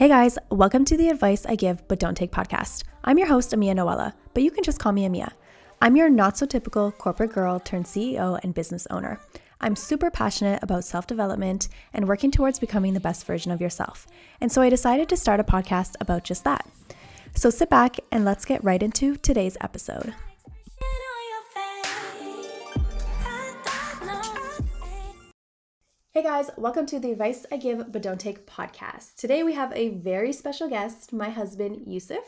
Hey guys, welcome to the Advice I Give But Don't Take podcast. I'm your host, Amia Noella, but you can just call me Amia. I'm your not so typical corporate girl turned CEO and business owner. I'm super passionate about self development and working towards becoming the best version of yourself. And so I decided to start a podcast about just that. So sit back and let's get right into today's episode. Hey guys, welcome to the Advice I Give But Don't Take podcast. Today we have a very special guest, my husband, Youssef.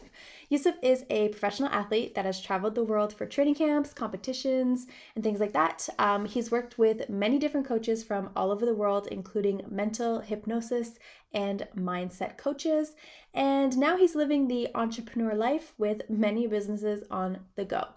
Youssef is a professional athlete that has traveled the world for training camps, competitions, and things like that. Um, he's worked with many different coaches from all over the world, including mental hypnosis and mindset coaches. And now he's living the entrepreneur life with many businesses on the go.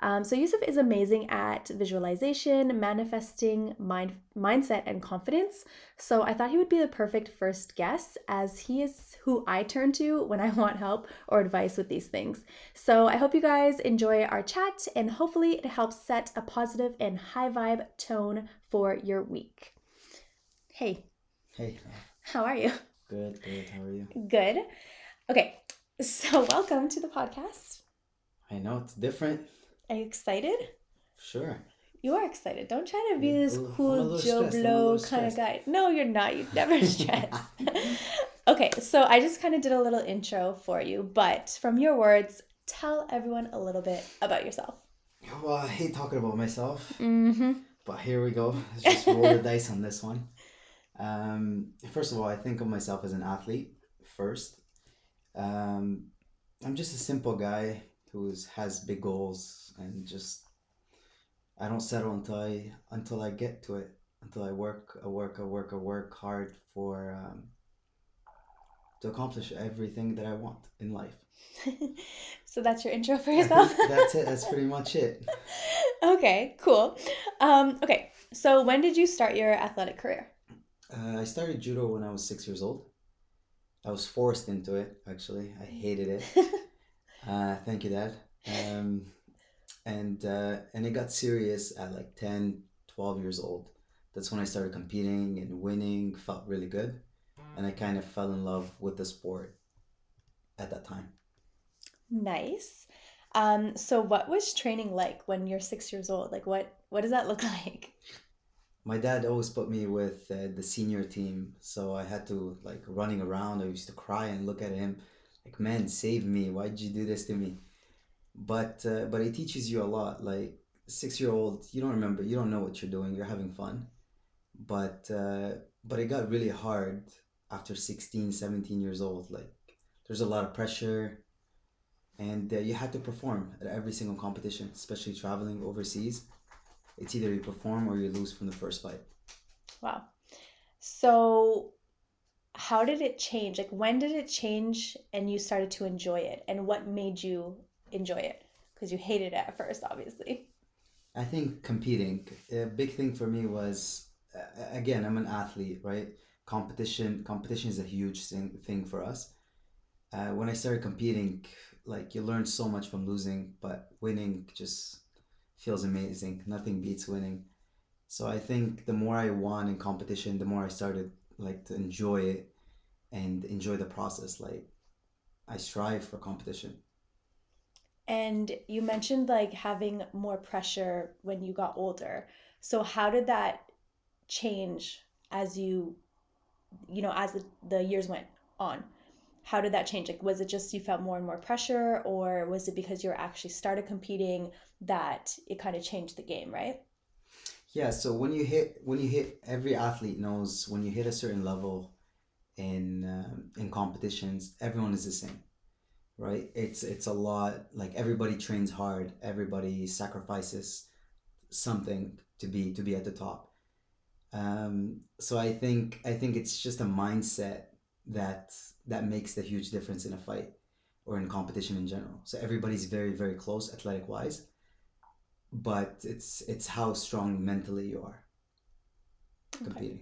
Um, so Youssef is amazing at visualization, manifesting, mind, mindset, and confidence. So I thought he would be the perfect first guest as he is who I turn to when I want help or advice with these things. So I hope you guys enjoy our chat and hopefully it helps set a positive and high vibe tone for your week. Hey. Hey. How are you? Good, good. How are you? Good. Okay. So welcome to the podcast. I know it's different. Are you excited? Sure. You are excited. Don't try to be Yeah, this cool Joe stressed, I'm a Blow kind of guy. No, you're not. You never stress. okay, so I just kind of did a little intro for you, but from your words, tell everyone a little bit about yourself. Well, I hate talking about myself, Mm-hmm. but here we go. Let's just roll the dice on this one. Um, first of all, I think of myself as an athlete first. Um, I'm just a simple guy who has big goals and just I don't settle until I until I get to it. Until I work, I work, I work, I work hard for um, to accomplish everything that I want in life. so that's your intro for yourself? that's it. That's pretty much it. okay, cool. Um, okay, so when did you start your athletic career? Uh, I started judo when I was six years old. I was forced into it. Actually, I hated it. Uh, thank you, Dad. Um, and uh, and it got serious at like 10, 12 years old. That's when I started competing and winning. Felt really good, and I kind of fell in love with the sport at that time. Nice. Um, so what was training like when you're six years old? Like what what does that look like? My dad always put me with uh, the senior team, so I had to like running around. I used to cry and look at him, like, "Man, save me! Why did you do this to me?" But uh, but it teaches you a lot. Like six year old, you don't remember, you don't know what you're doing. You're having fun, but uh, but it got really hard after 16, 17 years old. Like there's a lot of pressure, and uh, you had to perform at every single competition, especially traveling overseas. It's either you perform or you lose from the first fight. Wow. So how did it change? Like when did it change and you started to enjoy it? And what made you enjoy it? Because you hated it at first, obviously. I think competing, a big thing for me was, again, I'm an athlete, right? Competition, competition is a huge thing, thing for us. Uh, when I started competing, like you learn so much from losing, but winning just feels amazing. Nothing beats winning. So I think the more I won in competition, the more I started like to enjoy it and enjoy the process. Like I strive for competition. And you mentioned like having more pressure when you got older. So how did that change as you you know, as the, the years went on? How did that change? Like was it just you felt more and more pressure or was it because you were actually started competing that it kind of changed the game, right? Yeah, so when you hit when you hit every athlete knows when you hit a certain level in um, in competitions, everyone is the same, right? It's it's a lot like everybody trains hard, everybody sacrifices something to be to be at the top. Um, so I think I think it's just a mindset that that makes the huge difference in a fight or in competition in general. So everybody's very very close athletic wise but it's it's how strong mentally you are competing.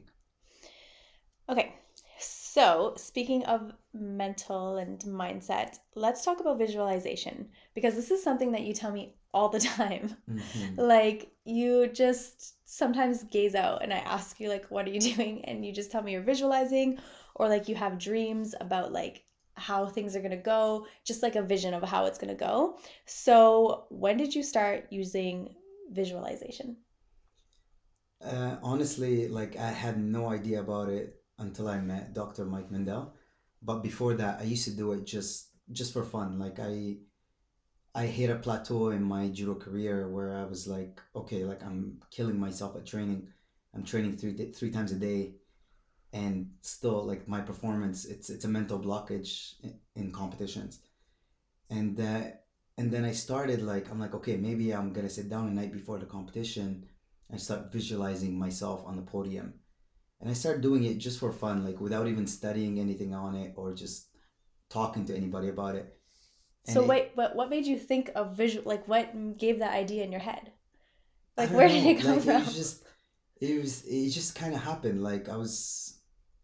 Okay. So, speaking of mental and mindset, let's talk about visualization because this is something that you tell me all the time. Mhm. Like, you just sometimes gaze out and I ask you, like, what are you doing? And you just tell me you're visualizing or like you have dreams about like how things are going to go, just like a vision of how it's going to go. So, when did you start using visualization? Uh, honestly, like I had no idea about it until I met Dr. Mike Mandel. But before that, I used to do it just just for fun. Like I I hit a plateau in my judo career where I was like, okay, like I'm killing myself at training. I'm training three three times a day, and still like my performance, it's it's a mental blockage in, in competitions, and uh, and then I started like I'm like okay maybe I'm gonna sit down the night before the competition and start visualizing myself on the podium and I started doing it just for fun, like without even studying anything on it or just talking to anybody about it. And so it- wait, but what made you think of visual? Like, what gave that idea in your head? Like, where did it come like, from? It was just, it was, it just kind of happened. Like I was,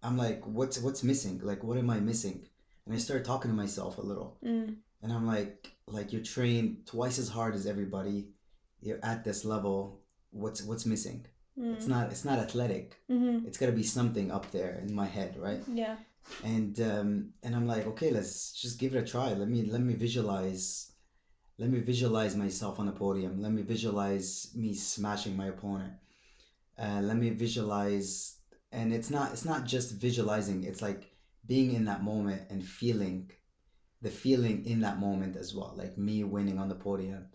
I'm like, what's what's missing? Like, what am I missing? And I started talking to myself a little, Mm, and I'm like, like you're trained twice as hard as everybody. You're at this level. What's what's missing? mm, It's not it's not athletic. mhm, It's got to be something up there in my head, right? Yeah. and um, and I'm like, okay, let's just give it a try. Let me let me visualize, let me visualize myself on the podium. Let me visualize me smashing my opponent. Uh, let me visualize, and it's not it's not just visualizing. It's like being in that moment and feeling, the feeling in that moment as well. Like me winning on the podium,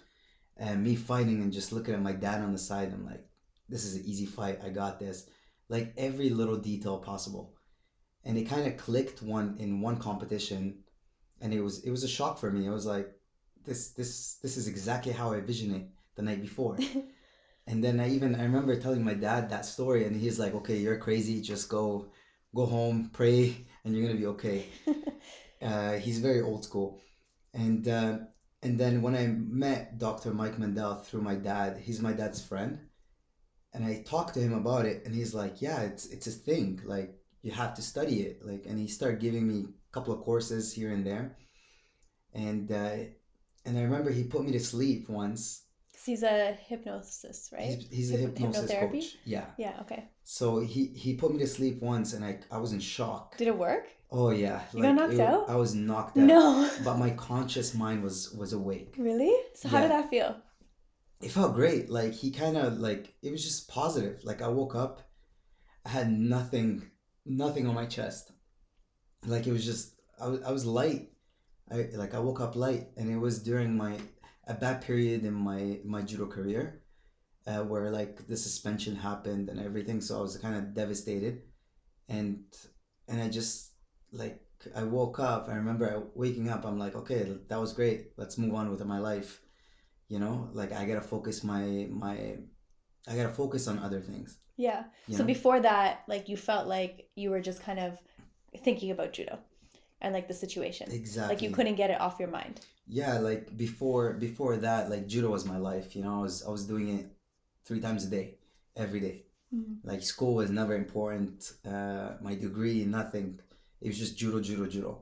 and me fighting and just looking at my dad on the side. I'm like, this is an easy fight. I got this. Like every little detail possible and it kind of clicked one in one competition and it was it was a shock for me i was like this this this is exactly how i envisioned it the night before and then i even i remember telling my dad that story and he's like okay you're crazy just go go home pray and you're gonna be okay. Uh, he's very old school. And uh, and then when i met dr mike mandel through my dad he's my dad's friend. And i talked to him about it and he's like yeah it's it's a thing like you have to study it. Like and he started giving me a couple of courses here and there. And uh, and i remember he put me to sleep once he's a hypnosis, right? he's, he's a Hyp- hypnosis hypnotherapy? coach yeah Yeah. Okay. so he he put me to sleep once and i i was in shock Did it work? oh yeah You got knocked it- out? i was knocked out No. but my conscious mind was was awake really? So how did Yeah. that feel? it felt great like he kind of like it was just positive like i woke up i had nothing nothing on my chest like it was just i was, I was light i like i woke up light and it was during my a bad period in my my judo career uh, where like the suspension happened and everything so i was kind of devastated and and i just like i woke up i remember waking up i'm like okay that was great let's move on with my life you know like i gotta focus my my i gotta focus on other things Yeah. So know? before that, like you felt like you were just kind of thinking about judo and like the situation. exactly Like you couldn't get it off your mind. Yeah like before before that like judo was my life you know i was i was doing it three times a day every day. Like school was never important uh my degree nothing. It was just judo judo judo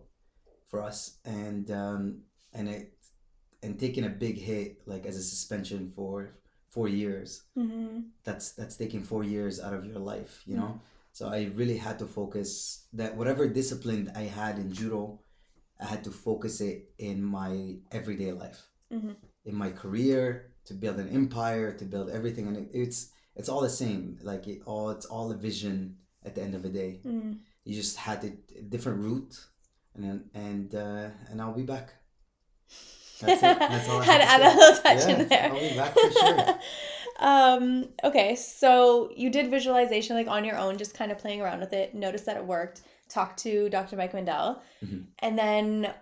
for us. And um and it and taking a big hit like as a suspension for four years Mm-hmm. that's that's taking four years out of your life you know? So i really had to focus that whatever discipline i had in judo i had to focus it in my everyday life Mhm. in my career to build an empire to build everything and it, it's it's all the same like it all it's all a vision at the end of the day Mm. you just had a, a different route and and uh and i'll be back that's it that's all I Had to add a little touch Yeah, in there. I'll be back for sure. um, okay, so you did visualization like on your own, just kind of playing around with it, noticed that it worked, talked to Dr. Mike Mandel, Mhm. and then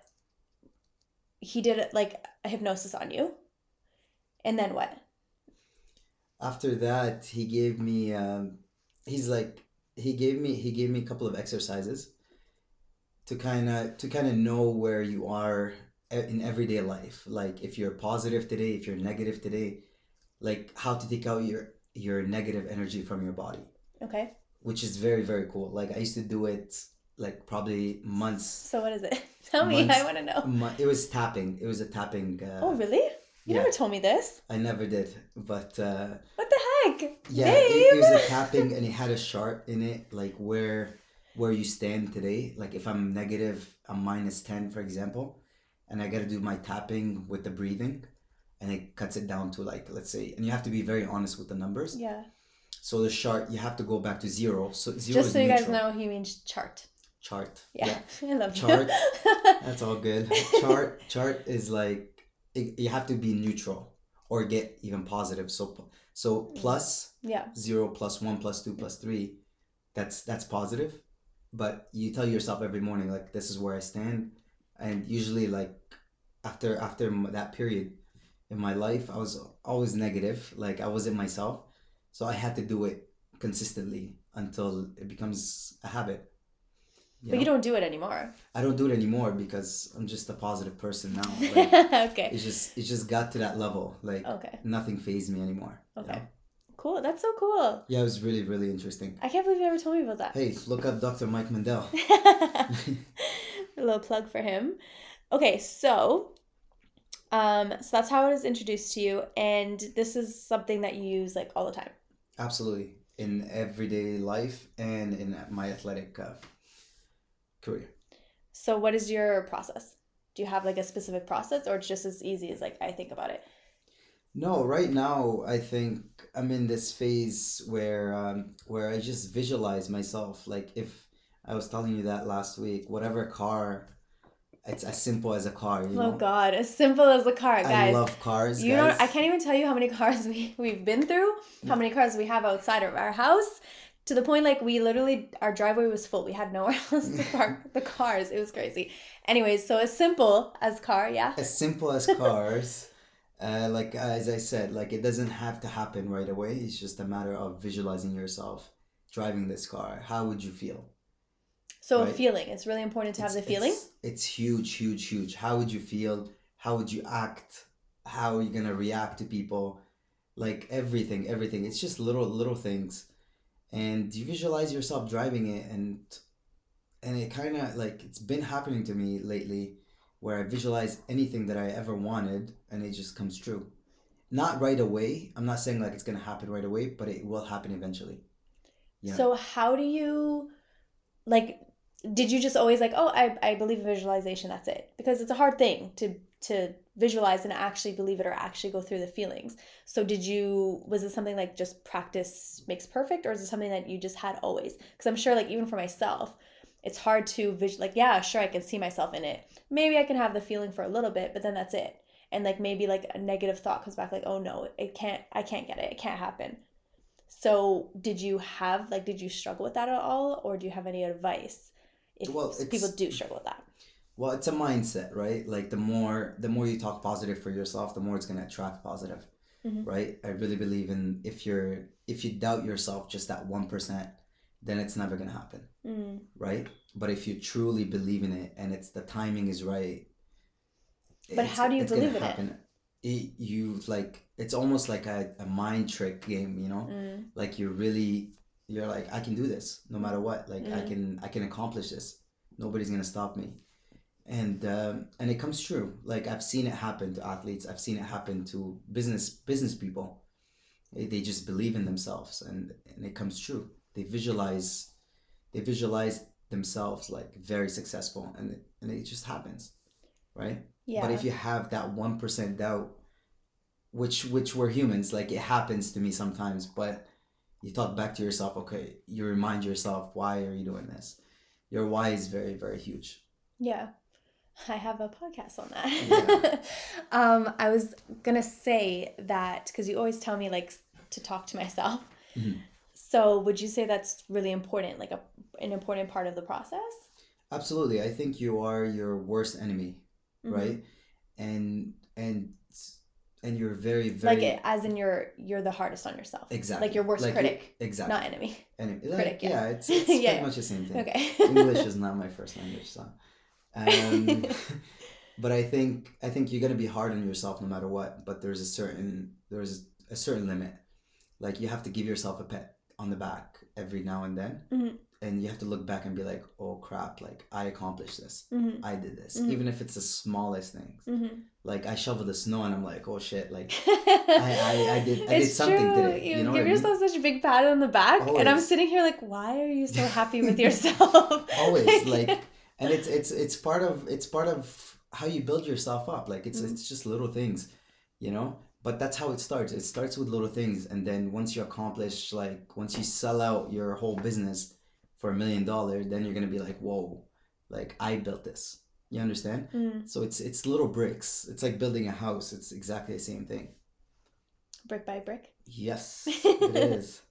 he did like a hypnosis on you. And then what? after that he gave me um, he's like he gave me he gave me a couple of exercises to kind of to kind of know where you are e- in everyday life like if you're positive today if you're negative today like how to take out your your negative energy from your body Okay. which is very very cool like i used to do it like probably months So what is it? Tell me, I want to know. It was tapping it was a tapping uh, Oh, really? You yeah. never told me this. i never did but uh What the heck? Yeah, it, it was a tapping and it had a chart in it, like where where you stand today. Like if I'm negative, I'm minus 10, for example, and I got to do my tapping with the breathing, and it cuts it down to like, let's say, and you have to be very honest with the numbers. Yeah. So the chart, you have to go back to zero. So zero Just so you guys know, he means chart. Chart. Yeah, I love Chart. That's all good. chart chart is like it, you have to be neutral or get even positive. So so mm. plus yeah. zero plus one plus two plus three, that's that's positive. But you tell yourself every morning like this is where I stand, and usually like after after that period in my life, I was always negative. Like I wasn't myself, so I had to do it consistently until it becomes a habit. But you don't do it anymore. I don't do it anymore because I'm just a positive person now. Like, okay. it just it just got to that level. Like Okay. nothing phased me anymore. you Okay. know? Cool. That's so cool. Yeah, it was really really interesting. I can't believe you ever told me about that. Hey, look up Dr. Mike Mandel. a little plug for him. Okay, so um so that's how it is introduced to you and this is something that you use like all the time. Absolutely, in everyday life and in my athletic uh, career. So what is your process? Do you have like a specific process or it's just as easy as like I think about it? No, right now I think I'm in this phase where um, where I just visualize myself. Like if I was telling you that last week, whatever car, it's as simple as a car. You Oh know, god, as simple as a car, guys. I love cars. you guys. know I can't even tell you how many cars we, we've been through, how many cars we have outside of our house. To the point like we literally our driveway was full. We had nowhere else to park the cars. It was crazy. Anyways, so as simple as car, yeah. as simple as cars uh, like as i said like it doesn't have to happen right away it's just a matter of visualizing yourself driving this car how would you feel So a feeling. It's really important to have the feeling. it's, it's huge huge huge. How would you feel? How would you act? How are you gonna react to people? Like everything everything. It's just little little things. And you visualize yourself driving it and and it kind of like it's been happening to me lately where i visualize anything that i ever wanted and it just comes true. Not right away. I'm not saying like it's gonna happen right away but it will happen eventually. Yeah. So how do you like did you just always like, oh I, I believe in visualization, that's it? Because it's a hard thing to to visualize and actually believe it or actually go through the feelings. So did you was it something like just practice makes perfect or is it something that you just had always? Because I'm sure like even for myself, it's hard to visual like yeah, sure I can see myself in it. Maybe I can have the feeling for a little bit, but then that's it. And like maybe like a negative thought comes back like, oh no, it can't I can't get it. It can't happen. So, did you have like did you struggle with that at all or do you have any advice if Well, people do struggle with that? Well, it's a mindset, right? Like the more the more you talk positive for yourself, the more it's gonna attract positive, Mhm. right? I really believe in if you're if you doubt yourself just that one percent, then it's never gonna happen, Mm. right? But if you truly believe in it and it's the timing is right, But how do you believe in it? it? You like it's almost like a, a mind trick game, you know? Mm. Like you're really you're like I can do this no matter what. Like I Mm. can I can accomplish this. Nobody's gonna stop me and um, and it comes true like i've seen it happen to athletes i've seen it happen to business business people they, they just believe in themselves and and it comes true they visualize they visualize themselves like very successful and it, and it just happens right Yeah. but if you have that 1% doubt which which we're humans like it happens to me sometimes but you talk back to yourself okay you remind yourself why are you doing this your why is very very huge yeah. I have a podcast on that. Yeah. um I was going to say that cuz you always tell me like to talk to myself. Mhm. So, would you say that's really important like a an important part of the process? Absolutely. I think you are your worst enemy, Mhm. right? And and and you're very very Like it as in you're you're the hardest on yourself. exactly Like your worst Like, critic, Exactly. not enemy. enemy. critic, yeah. yeah. it's, it's Yeah. pretty much the same thing. Okay. English is not my first language, so. Um, but I think I think you're gonna be hard on yourself no matter what. But there's a certain there's a certain limit. Like you have to give yourself a pat on the back every now and then, Mhm. And you have to look back and be like oh crap like i accomplished this Mhm. i did this Mhm. even if it's the smallest things Mhm. like i shoveled the snow and i'm like oh shit like I, I- I did- I did something today, You, you know give I mean? yourself such a big pat on the back, and I'm sitting here like, why are you so happy with yourself? always like and it's it's it's part of it's part of how you build yourself up like it's Mhm. it's just little things you know but that's how it starts it starts with little things and then once you accomplish like once you sell out your whole business for a million dollars then you're gonna be like whoa like i built this you understand Mm, so it's it's little bricks it's like building a house it's exactly the same thing brick by brick. yes it is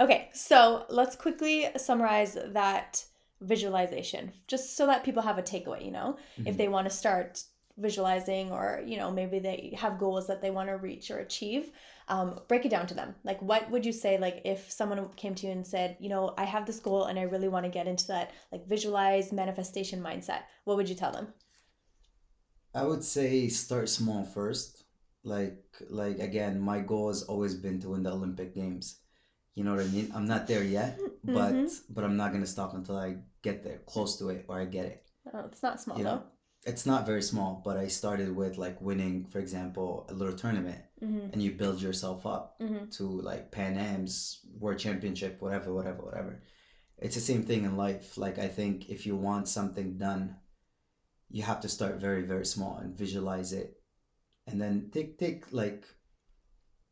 Okay, so let's quickly summarize that visualization, just so that people have a takeaway. You know, if Mhm. they want to start visualizing, or you know, maybe they have goals that they want to reach or achieve. Um, break it down to them. Like, what would you say? Like, if someone came to you and said, you know, I have this goal and I really want to get into that, like, visualize manifestation mindset. What would you tell them? I would say start small first. Like like again, my goal has always been to win the Olympic Games. You know what I mean? I'm not there yet, but Mhm. but I'm not gonna stop until I get there, close to it, or I get it. Oh, it's not small You though. know, it's not very small, but I started with like winning, for example, a little tournament, Mm-hmm. and you build yourself up Mm-hmm. to like Pan Am's, World Championship, whatever, whatever, whatever. It's the same thing in life. Like I think if you want something done, you have to start very, very small and visualize it, and then take take like.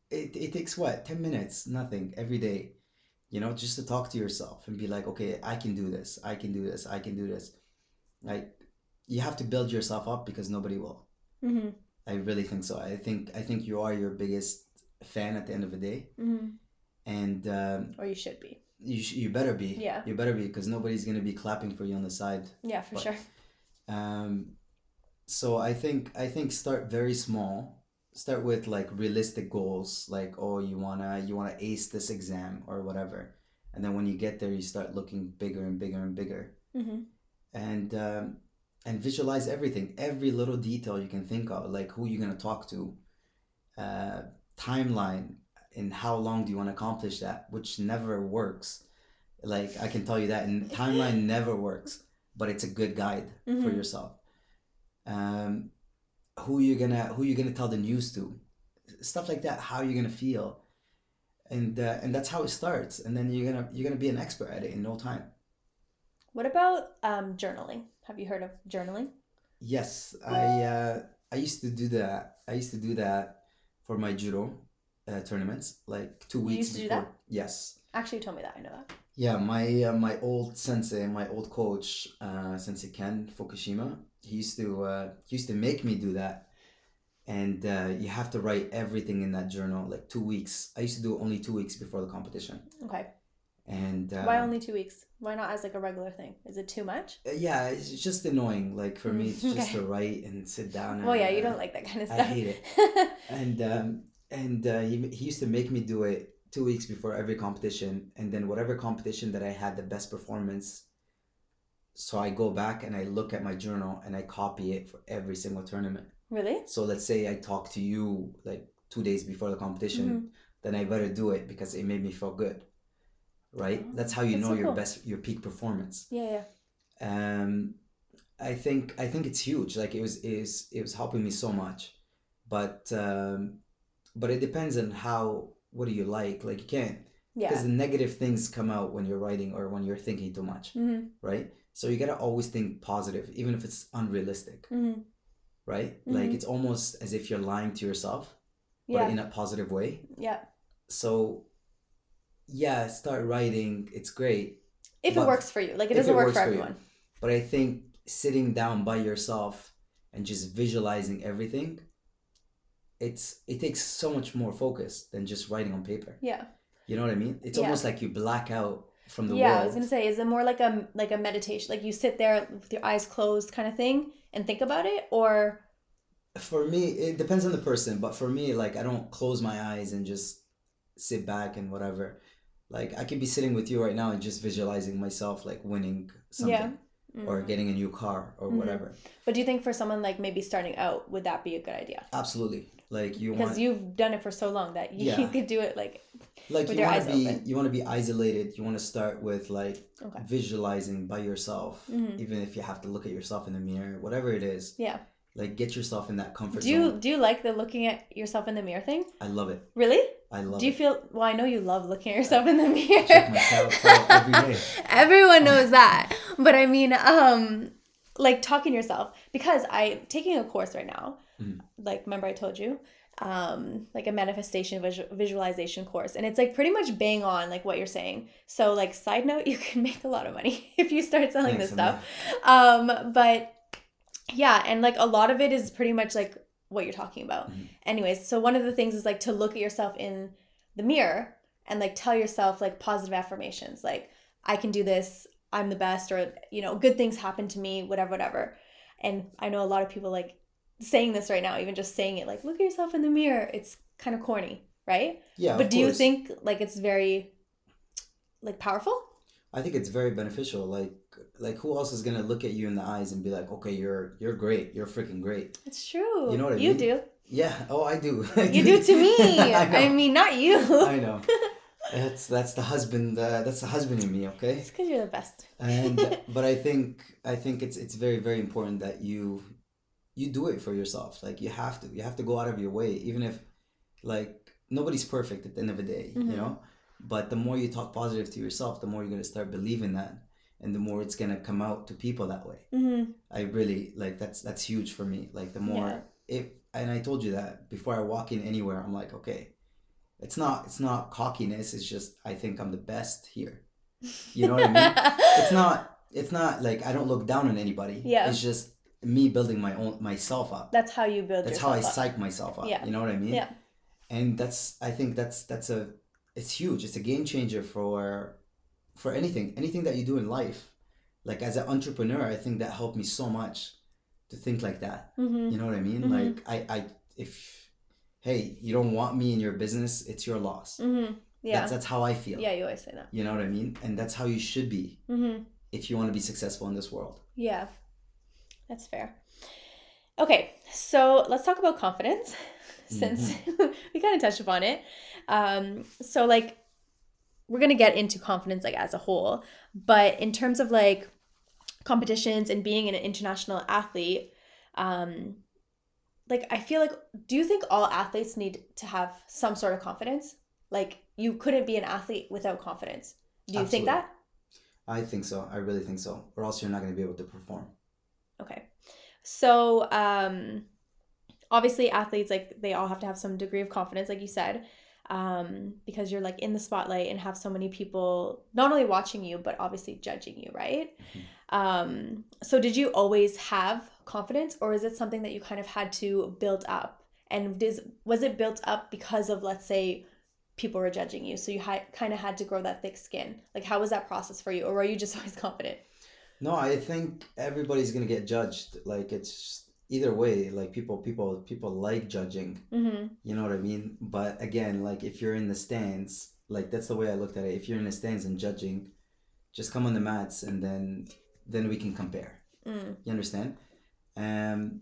It, it takes what 10 minutes nothing every day you know just to talk to yourself and be like okay i can do this i can do this i can do this like you have to build yourself up because nobody will Mm-hmm. I really think so i think i think you are your biggest fan at the end of the day Mm-hmm. and um, Or you should be. you, sh- you better be Yeah. you better be because nobody's going to be clapping for you on the side Yeah, for But- sure. um, so i think i think start very small start with like realistic goals like oh you wanna you wanna ace this exam or whatever and then when you get there you start looking bigger and bigger and bigger Mm-hmm. and um, and visualize everything every little detail you can think of like who you're going to talk to uh, timeline and how long do you want to accomplish that which never works. Like i can tell you that and timeline never works but it's a good guide for Mhm. yourself. Um, who you're gonna who you're gonna tell the news to stuff like that how you're gonna feel. And uh, and that's how it starts and then you're gonna you're gonna be an expert at it in no time What about um, journaling? Have you heard of journaling? Yes, I uh, I used to do that. I used to do that for my judo uh, tournaments, like two You weeks used to do before. that? Yes. Actually, you told me that. I know that. Yeah, my uh, my old sensei, my old coach, uh, Sensei Ken Fukushima, he used to uh, he used to make me do that, and uh, you have to write everything in that journal, like two weeks. I used to do only two weeks before the competition, Okay. And uh, Why only two weeks? Why not as like a regular thing? Is it too much? uh, yeah, it's just annoying. Like for me, it's just Okay. to write and sit down. And, Well, yeah, you uh, don't like that kind of stuff. I hate it. and um, and uh, he, he used to make me do it two weeks before every competition and then whatever competition that i had the best performance so i go back and i look at my journal and i copy it for every single tournament really? so let's say i talk to you like two days before the competition Mhm. then i better do it because it made me feel good right Oh, that's how you that's know so your cool. best your peak performance Yeah, yeah. um i think i think it's huge like it was it was, it was helping me so much but um but it depends on how what do you like like you can't because Yeah. the negative things come out when you're writing or when you're thinking too much Mm-hmm. right so you gotta always think positive even if it's unrealistic Mm-hmm. right like Mhm. it's almost as if you're lying to yourself but in a positive way Yeah. so yeah start writing it's great If But it works for you, like it doesn't it work for for everyone. But I think sitting down by yourself and just visualizing everything, it's it takes so much more focus than just writing on paper. Yeah. You know what I mean? It's Yeah. almost like you black out from the yeah, I was gonna say, is it more like a like a meditation? Like you sit there with your eyes closed, kind of thing, and think about it, or For me, it depends on the person, but for me, like I don't close my eyes and just sit back and whatever. Like I could be sitting with you right now and just visualizing myself like winning something. yeah. or Mm. getting a new car or Mhm. whatever. But do you think for someone like maybe starting out, would that be a good idea? Absolutely. Like you Because want you've done it for so long that you Yeah. could do it like like you want to be open. you want to be isolated. You want to start with like okay. visualizing by yourself Mhm. even if you have to look at yourself in the mirror whatever it is Yeah. like get yourself in that comfort Do you zone do you like the looking at yourself in the mirror thing? i love it Really? I love do you it feel well I know you love looking at yourself in the mirror. check every day Everyone knows that. But I mean, um, like talking to yourself because I'm taking a course right now. Mhm. Like, remember I told you, um, like a manifestation visual- visualization course, and it's like pretty much bang on like what you're saying. So, like, side note, you can make a lot of money if you start selling Thanks, this stuff. Um, but yeah, and like a lot of it is pretty much like what you're talking about. Mhm. Anyways, so one of the things is like to look at yourself in the mirror and like tell yourself like positive affirmations like I can do this, I'm the best or you know, good things happen to me, whatever whatever. And I know a lot of people like saying this right now, even just saying it like look at yourself in the mirror. It's kind of corny, right? yeah but do you think like it's very like powerful? I think it's very beneficial like like who else is gonna look at you in the eyes and be like okay you're you're great you're freaking great It's true. You know what I You mean? do. yeah oh i do You do to me. I, I, mean, not you. I know that's that's the husband uh, that's the husband in me okay It's because you're the best. and but i think i think it's it's very very important that you you do it for yourself like you have to you have to go out of your way even if like nobody's perfect at the end of the day Mhm. you know but the more you talk positive to yourself the more you're going to start believing that and the more it's going to come out to people that way Mm-hmm. i really like that's that's huge for me like the more Yeah. if and i told you that before i walk in anywhere i'm like okay it's not it's not cockiness it's just i think i'm the best here you know what i mean it's not it's not like I don't look down on anybody. Yeah. It's just me building my own myself up. That's how you build That's how I up. psych myself up. Yeah. You know what I mean? Yeah. And that's I think that's that's a it's huge. It's a game changer for for anything. Anything that you do in life. Like as an entrepreneur, I think that helped me so much to think like that. Mm-hmm. You know what I mean? Mhm. Like I I if hey, you don't want me in your business, it's your loss. Mm-hmm. Yeah. That's that's how I feel. yeah, you always say that. You know what I mean? And that's how you should be Mm-hmm. if you want to be successful in this world. Yeah. That's fair. Okay, so let's talk about confidence since we kind of touched upon it. Um, so like we're gonna get into confidence like as a whole, but in terms of like competitions and being an international athlete, um, like I feel like do you think all athletes need to have some sort of confidence? Like you couldn't be an athlete without confidence. Do you think that? I think so. I really think so. Or else you're not going to be able to perform. Okay. So, um, obviously, athletes like they all have to have some degree of confidence, like you said, um, because you're like in the spotlight and have so many people not only watching you but obviously judging you, right? Um, so, did you always have confidence, or is it something that you kind of had to build up? And does was it built up because of let's say people were judging you, so you had kind of had to grow that thick skin? Like, how was that process for you, or were you just always confident? No, I think everybody's going to get judged. Like it's either way. Like people, people, people like judging. Mm-hmm. You know what I mean? But again, like if you're in the stands, like that's the way I looked at it. If you're in the stands and judging, just come on the mats and then then we can compare. Mm. You understand? Um,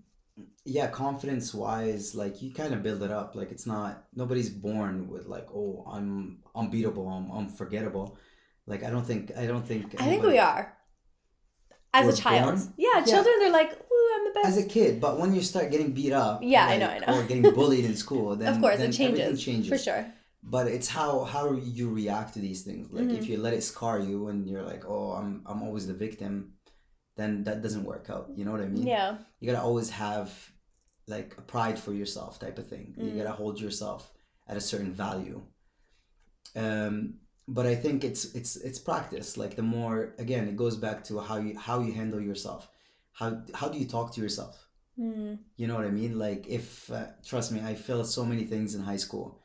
yeah, confidence wise, like you kind of build it up. Like it's not nobody's born with like, oh, I'm unbeatable, I'm unforgettable. Like I don't think I don't think I think we are. As a child. born? Yeah, Yeah. children they're like, ooh, I'm the best. as a kid, but when you start getting beat up, Yeah, I know, I know. or getting bullied in school, then of course, then it everything changes, changes For sure. But it's how how you react to these things. Like Mhm. if you let it scar you and you're like, oh, I'm I'm always the victim, then that doesn't work out. You know what I mean? Yeah. You gotta always have like a pride for yourself type of thing. Mm. You gotta hold yourself at a certain value. Um, but I think it's it's it's practice. Like the more again, it goes back to how you how you handle yourself. How how do you talk to yourself? Mm. You know what I mean? Like if uh, trust me, I failed so many things in high school.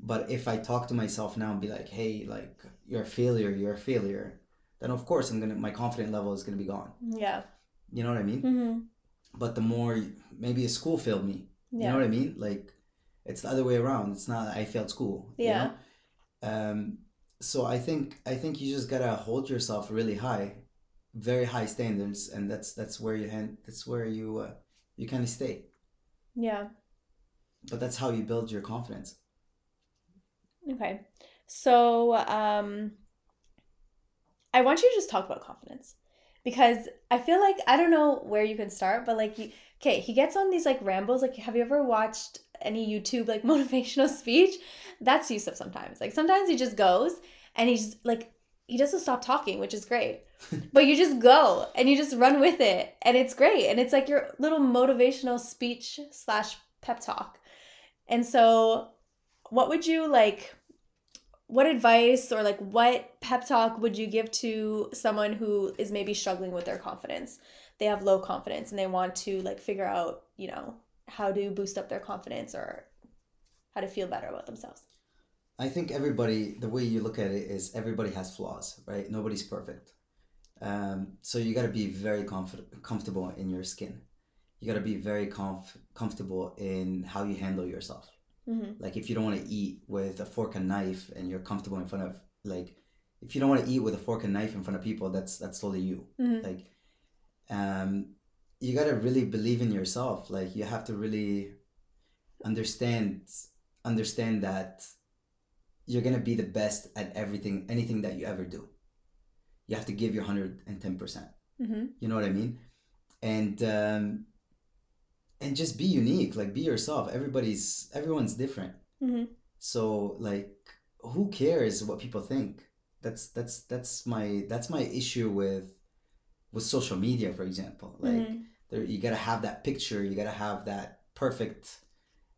But if I talk to myself now and be like, "Hey, like you're a failure, you're a failure," then of course I'm gonna my confident level is gonna be gone. Yeah. You know what I mean? Mm-hmm. But the more maybe a school failed me. You know what I mean? Like it's the other way around. It's not I failed school. you Yeah. know? Um. So I think I think you just gotta hold yourself really high, very high standards, and that's that's where you hand that's where you uh, you kind of stay. Yeah. But that's how you build your confidence. Okay. So, um, I want you to just talk about confidence because I feel like I don't know where you can start, but like, you, okay, he gets on these like rambles. Like, have you ever watched any YouTube like motivational speech? That's Youssef sometimes. Like, sometimes he just goes and he's like, he doesn't stop talking, which is great. but you just go and you just run with it, and it's great. And it's like your little motivational speech slash pep talk. And so, what would you like? what advice or like what pep talk would you give to someone who is maybe struggling with their confidence they have low confidence and they want to like figure out you know how to boost up their confidence or how to feel better about themselves I think everybody, the way you look at it is everybody has flaws, right? Nobody's perfect. Um, so you got to be very comfort- comfortable in your skin. You got to be very comf- comfortable in how you handle yourself. mm-hmm. Like if you don't want to eat with a fork and knife and you're comfortable in front of like if you don't want to eat with a fork and knife in front of people, that's that's totally you. Mm-hmm. Like um you got to really believe in yourself. Like you have to really understand understand that you're going to be the best at everything anything that you ever do. You have to give your 110%. Mm-hmm. You know what I mean? And um, and just be unique. Like be yourself. Everybody's everyone's different. Mm-hmm. So like, who cares what people think? That's that's that's my that's my issue with with social media, for example. Like, Mhm. there you gotta have that picture. You gotta have that perfect.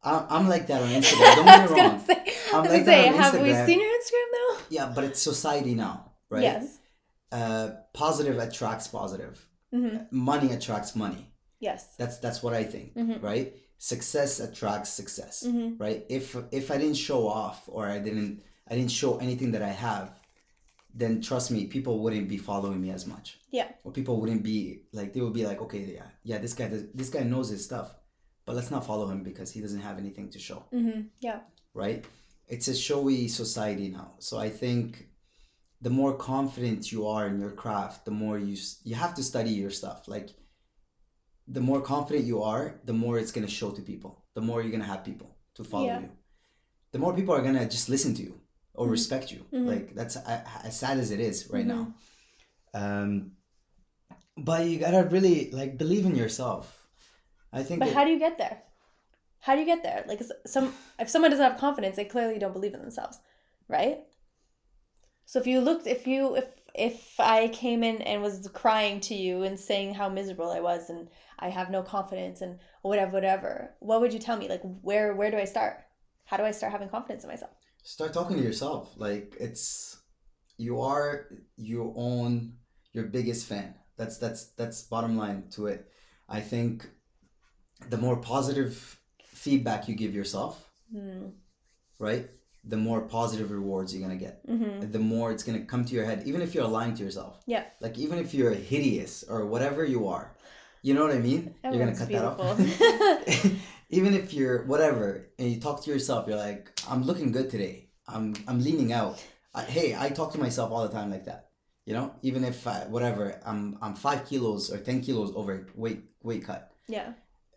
I'm, I'm like that on Instagram. Don't get me wrong. say, I'm like gonna that say on have we seen your Instagram though? Yeah, but it's society now, right? Yes. Uh, positive attracts positive. Mm-hmm. Money attracts money. Yes. That's that's what I think, Mhm. right? Success attracts success, Mm-hmm. right? If if I didn't show off or I didn't I didn't show anything that I have, then trust me, people wouldn't be following me as much. Yeah. Or people wouldn't be like they would be like, okay, yeah, yeah, this guy does, this guy knows his stuff, but let's not follow him because he doesn't have anything to show, Mm-hmm. Yeah. right? It's a showy society now, so I think the more confident you are in your craft, the more you you have to study your stuff. Like the more confident you are, the more it's gonna show to people. The more you're gonna have people to follow Yeah. you. The more people are gonna just listen to you or Mhm. respect you. Mhm. Like that's as sad as it is right Mm-hmm. now. Um, but you gotta really like believe in yourself. I think. But it- how do you get there? How do you get there? Like some if someone doesn't have confidence, they clearly don't believe in themselves, right? So if you looked if you if if I came in and was crying to you and saying how miserable I was and I have no confidence and whatever whatever, what would you tell me? Like where where do I start? How do I start having confidence in myself? start talking to yourself like it's you are your own your biggest fan that's that's that's bottom line to it i think the more positive feedback you give yourself Hmm. right the more positive rewards you're gonna get Mm-hmm. the more it's gonna come to your head even if you're lying to yourself Yeah. like even if you're hideous or whatever you are you know what i mean you're gonna cut beautiful. that off even if you're whatever and you talk to yourself you're like i'm looking good today i'm i'm leaning out I, hey i talk to myself all the time like that you know even if I, whatever i'm i'm five kilos or 10 kilos over weight weight cut yeah.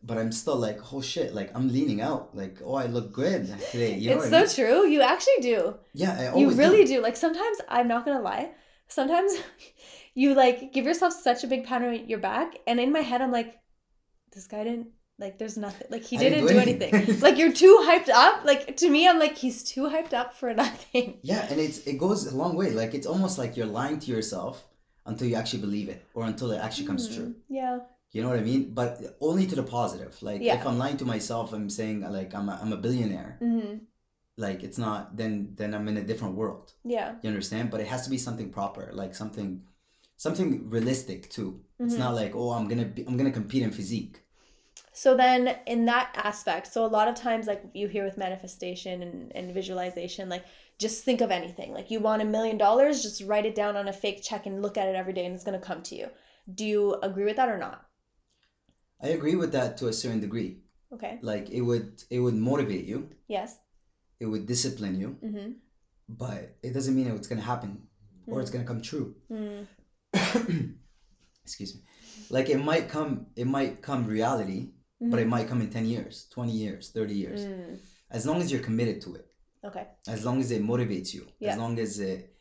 But i'm still like oh shit like i'm leaning out like oh i look good today you know it's what I so mean? true. You actually do. yeah I you always do. really do. Like sometimes I'm not gonna lie. Sometimes you like give yourself such a big pat on your back, and in my head I'm like, this guy didn't like. There's nothing. Like he didn't didn't do anything. anything. like you're too hyped up. Like to me, I'm like he's too hyped up for nothing. Yeah, and it's it goes a long way. Like it's almost like you're lying to yourself until you actually believe it or until it actually comes Mhm. true. Yeah. You know what I mean? But only to the positive. Like Yeah. if I'm lying to myself, I'm saying like I'm a, I'm a billionaire. hmm Like it's not then then I'm in a different world. Yeah. You understand? But it has to be something proper, like something something realistic too. It's Mhm. not like oh I'm gonna be I'm gonna compete in physique. So then in that aspect, so a lot of times like you hear with manifestation and, and visualization, like just think of anything. Like you want a million dollars, just write it down on a fake check and look at it every day and it's gonna come to you. Do you agree with that or not? I agree with that to a certain degree. Okay. Like it would it would motivate you, Yes. it would discipline you, Mm-hmm. but it doesn't mean it's gonna happen or it's gonna come true. Mm. excuse me like it might come it might come reality but it might come in 10 years 20 years 30 years Mm, as long as you're committed to it okay. as long as it motivates you Yeah. as long as it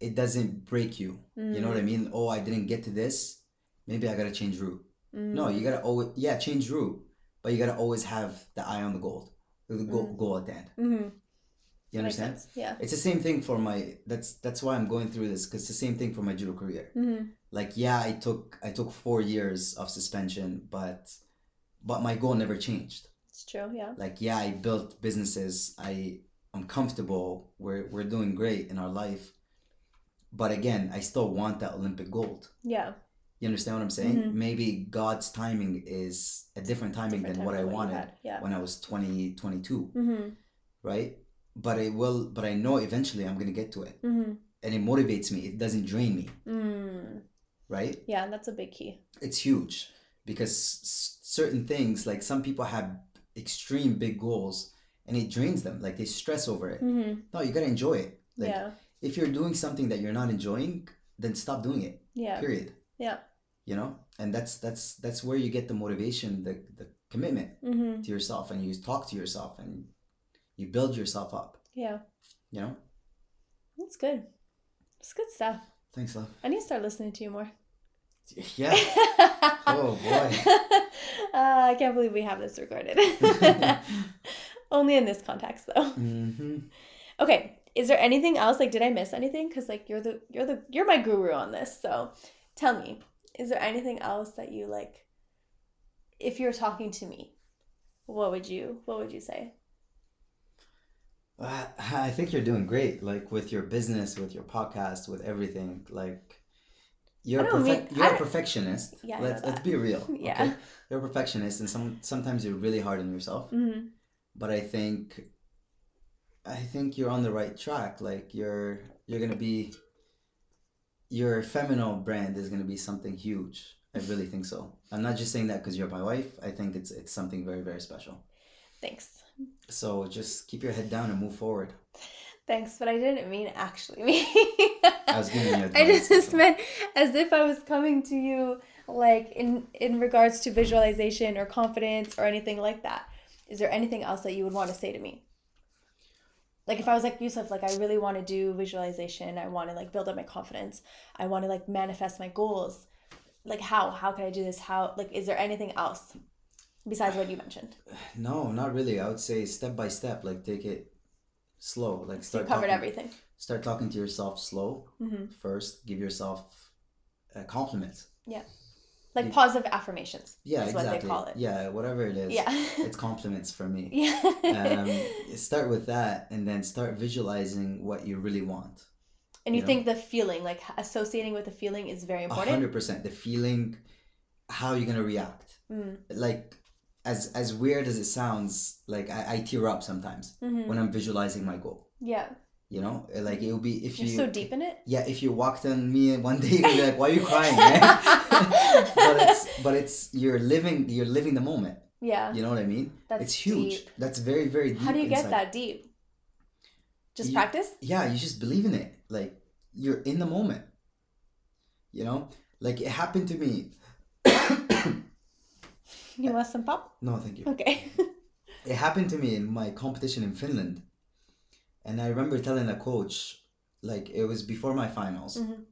it doesn't break you you know what i mean oh i didn't get to this maybe i gotta change route Mm, no you gotta always yeah change route but you gotta always have the eye on the goal the goal, Mm. goal at the end Mm-hmm. you understand Yeah. it's the same thing for my that's that's why i'm going through this because it's the same thing for my judo career Mm-hmm. like yeah i took i took four years of suspension but but my goal never changed It's true. Yeah. like yeah i built businesses i i'm comfortable we're we're doing great in our life but again i still want that olympic gold Yeah. You understand what i'm saying Mhm. maybe god's timing is a different timing Different than what i time than you wanted. Yeah. when i was 20 22 Mm-hmm. right but it will but i know eventually i'm gonna get to it Mm-hmm. and it motivates me it doesn't drain me Mm. right Yeah, that's a big key. it's huge because s- certain things like some people have extreme big goals and it drains them like they stress over it Mm-hmm. no you gotta enjoy it like yeah. if you're doing something that you're not enjoying then stop doing it Yeah. period Yeah. You know and that's that's that's where you get the motivation the the commitment Mm-hmm. to yourself and you talk to yourself and you build yourself up Yeah. you know That's good. It's good stuff. thanks love I need to start listening to you more. yeah oh boy uh, I can't believe we have this recorded. Only in this context, though. hmm Okay, is there anything else? Like, did I miss anything? Because like you're the you're the you're my guru on this. So, tell me, is there anything else that you like? If you're talking to me, what would you what would you say? Uh, I think you're doing great, like with your business, with your podcast, with everything. Like, you're don't mean- you're a perfectionist. Yeah, let's let's be real. Yeah. Okay? You're a perfectionist, and some sometimes you're really hard on yourself. Mm-hmm. But I think, I think you're on the right track. Like you're you're gonna be. Your Feminal brand is gonna be something huge. I really think so. I'm not just saying that because you're my wife. I think it's it's something very very special. Thanks, So just keep your head down and move forward. thanks, but I didn't mean actually me. I was giving you I just meant as if I was coming to you like in in regards to visualization or confidence or anything like that. Is there anything else that you would want to say to me? Like if I was like Youssef, like I really want to do visualization, I want to like build up my confidence, I want to like manifest my goals. Like how? How can I do this? How like is there anything else besides what you mentioned? No, not really. I would say step by step, like take it slow. Like You start covered talking, everything. Start talking to yourself slow hmm first. Give yourself a compliment. compliments. Like You- positive affirmations. Yeah, exactly. what they call it. Yeah, whatever it is. Yeah. It's compliments for me. yeah. um, start with that, and then start visualizing what you really want. and you you know? think the feeling, like associating with the feeling, is very A important. hundred percent. The feeling, how you're gonna react. Mm. Like, as as weird as it sounds, like I, I tear up sometimes hmm when I'm visualizing my goal. Yeah, You know, like it will be if you're you so deep in it. yeah, if you walked on me one day, you'd be like, "Why are you crying, man?" but it's but it's you're living you're living the moment. Yeah, You know what I mean? that's it's huge. deep. That's very very deep. How do you get that deep? Just You- practice. Yeah, you just believe in it. Like you're in the moment. You know, like it happened to me. You want some pop? no, thank you. Okay. It happened to me in my competition in Finland, and I remember telling the coach, like it was before my finals. Mhm.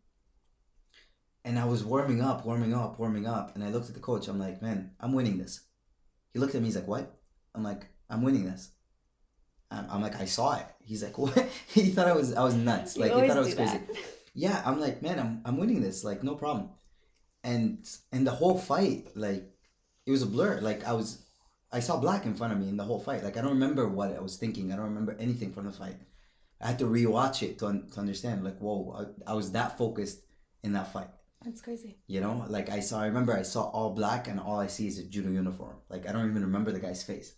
And I was warming up, warming up, warming up, and I looked at the coach. I'm like, man, I'm winning this. He looked at me. He's like, what? I'm like, I'm winning this. I'm, I'm like, I saw it. He's like, what? he thought I was, I was nuts. You Like he thought I was crazy. that. Yeah, I'm like, man, I'm, I'm winning this. Like, no problem. And and the whole fight, like, it was a blur. Like I was, I saw black in front of me in the whole fight. Like I don't remember what I was thinking. I don't remember anything from the fight. I had to rewatch it to, un- to understand. Like, whoa, I, I was that focused in that fight. That's crazy. You know, like I saw. I remember I saw all black, and all I see is a judo uniform. Like I don't even remember the guy's face.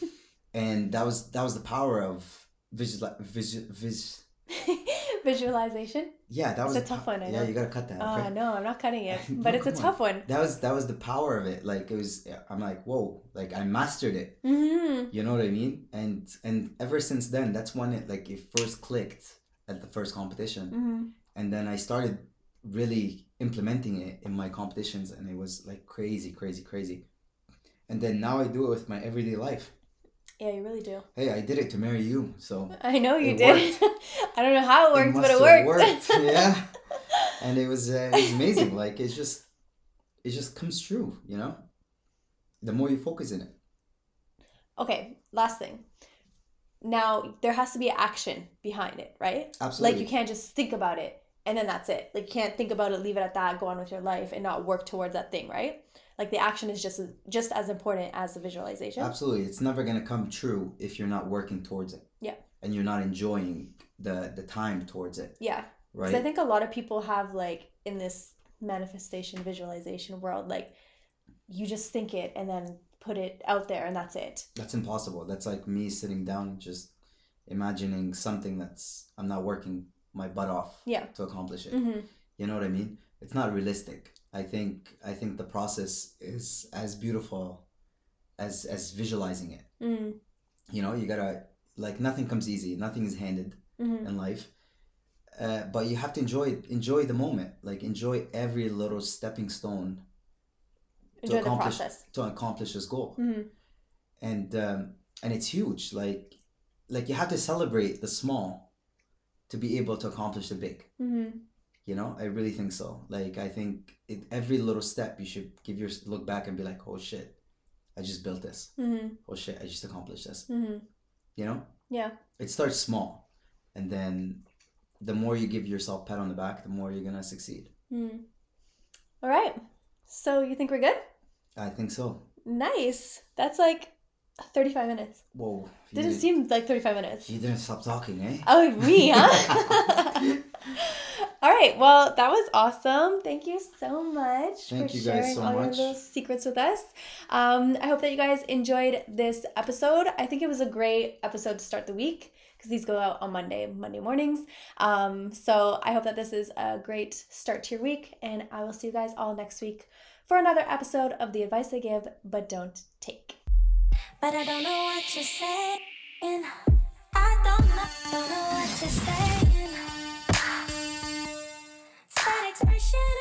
and that was that was the power of visual visual vis. Visualization. Yeah, that It's was a tough one, I Yeah, know. you gotta cut that. Oh okay? no, I'm not cutting it, No, but it's a on. tough one. That was that was the power of it. Like it was. I'm like, whoa! Like I mastered it. hmm You know what I mean? And and ever since then, that's when it like it first clicked at the first competition, hmm and then I started really implementing it in my competitions and it was like crazy crazy crazy and then now i do it with my everyday life Yeah, you really do. hey i did it to marry you so I know you It did. I don't know how it worked, but must it have worked. yeah and it was uh, it was amazing like it's just it just comes true you know the more you focus in it okay, last thing. Now there has to be action behind it, right? absolutely Like you can't just think about it and then that's it. Like you can't think about it, leave it at that, go on with your life, and not work towards that thing, right? Like the action is just as, just as important as the visualization. Absolutely. It's never going to come true if you're not working towards it. Yeah. And you're not enjoying the the time towards it, Yeah, right? I think a lot of people have like in this manifestation visualization world, like you just think it and then put it out there and that's it. that's impossible. That's like me sitting down just imagining something that's I'm not working my butt off Yeah. to accomplish it. Mm-hmm. You know what I mean? It's not realistic. I think I think the process is as beautiful as as visualizing it. Mm-hmm. You know, you got to like nothing comes easy. Nothing is handed. Mm-hmm. in life. Uh, but you have to enjoy enjoy the moment, like enjoy every little stepping stone Enjoy the accomplish- to accomplish this goal. Mm-hmm. And um, and it's huge. Like like you have to celebrate the small to be able to accomplish the big. Mm-hmm. You know, I really think so. Like I think it, every little step you should give your look back and be like, oh shit, I just built this. Mm-hmm. Oh shit, I just accomplished this. Mm-hmm. You know, Yeah. it starts small, and then the more you give yourself pat on the back, the more you're gonna succeed. Mm. All right. So you think we're good? I think so. Nice. That's like 35 minutes. Whoa. Didn't didn't, seem like 35 minutes. you didn't stop talking, eh? Oh, me, huh? all right. Well, that was awesome. Thank you so much Thank for you guys sharing so all your much. little secrets with us. Um, I hope that you guys enjoyed this episode. I think it was a great episode to start the week because these go out on Monday, Monday mornings. Um, so I hope that this is a great start to your week, and I will see you guys all next week for another episode of the advice I give but don't take. But I don't know what you're saying. I don't know, don't know what you're saying. Sad expression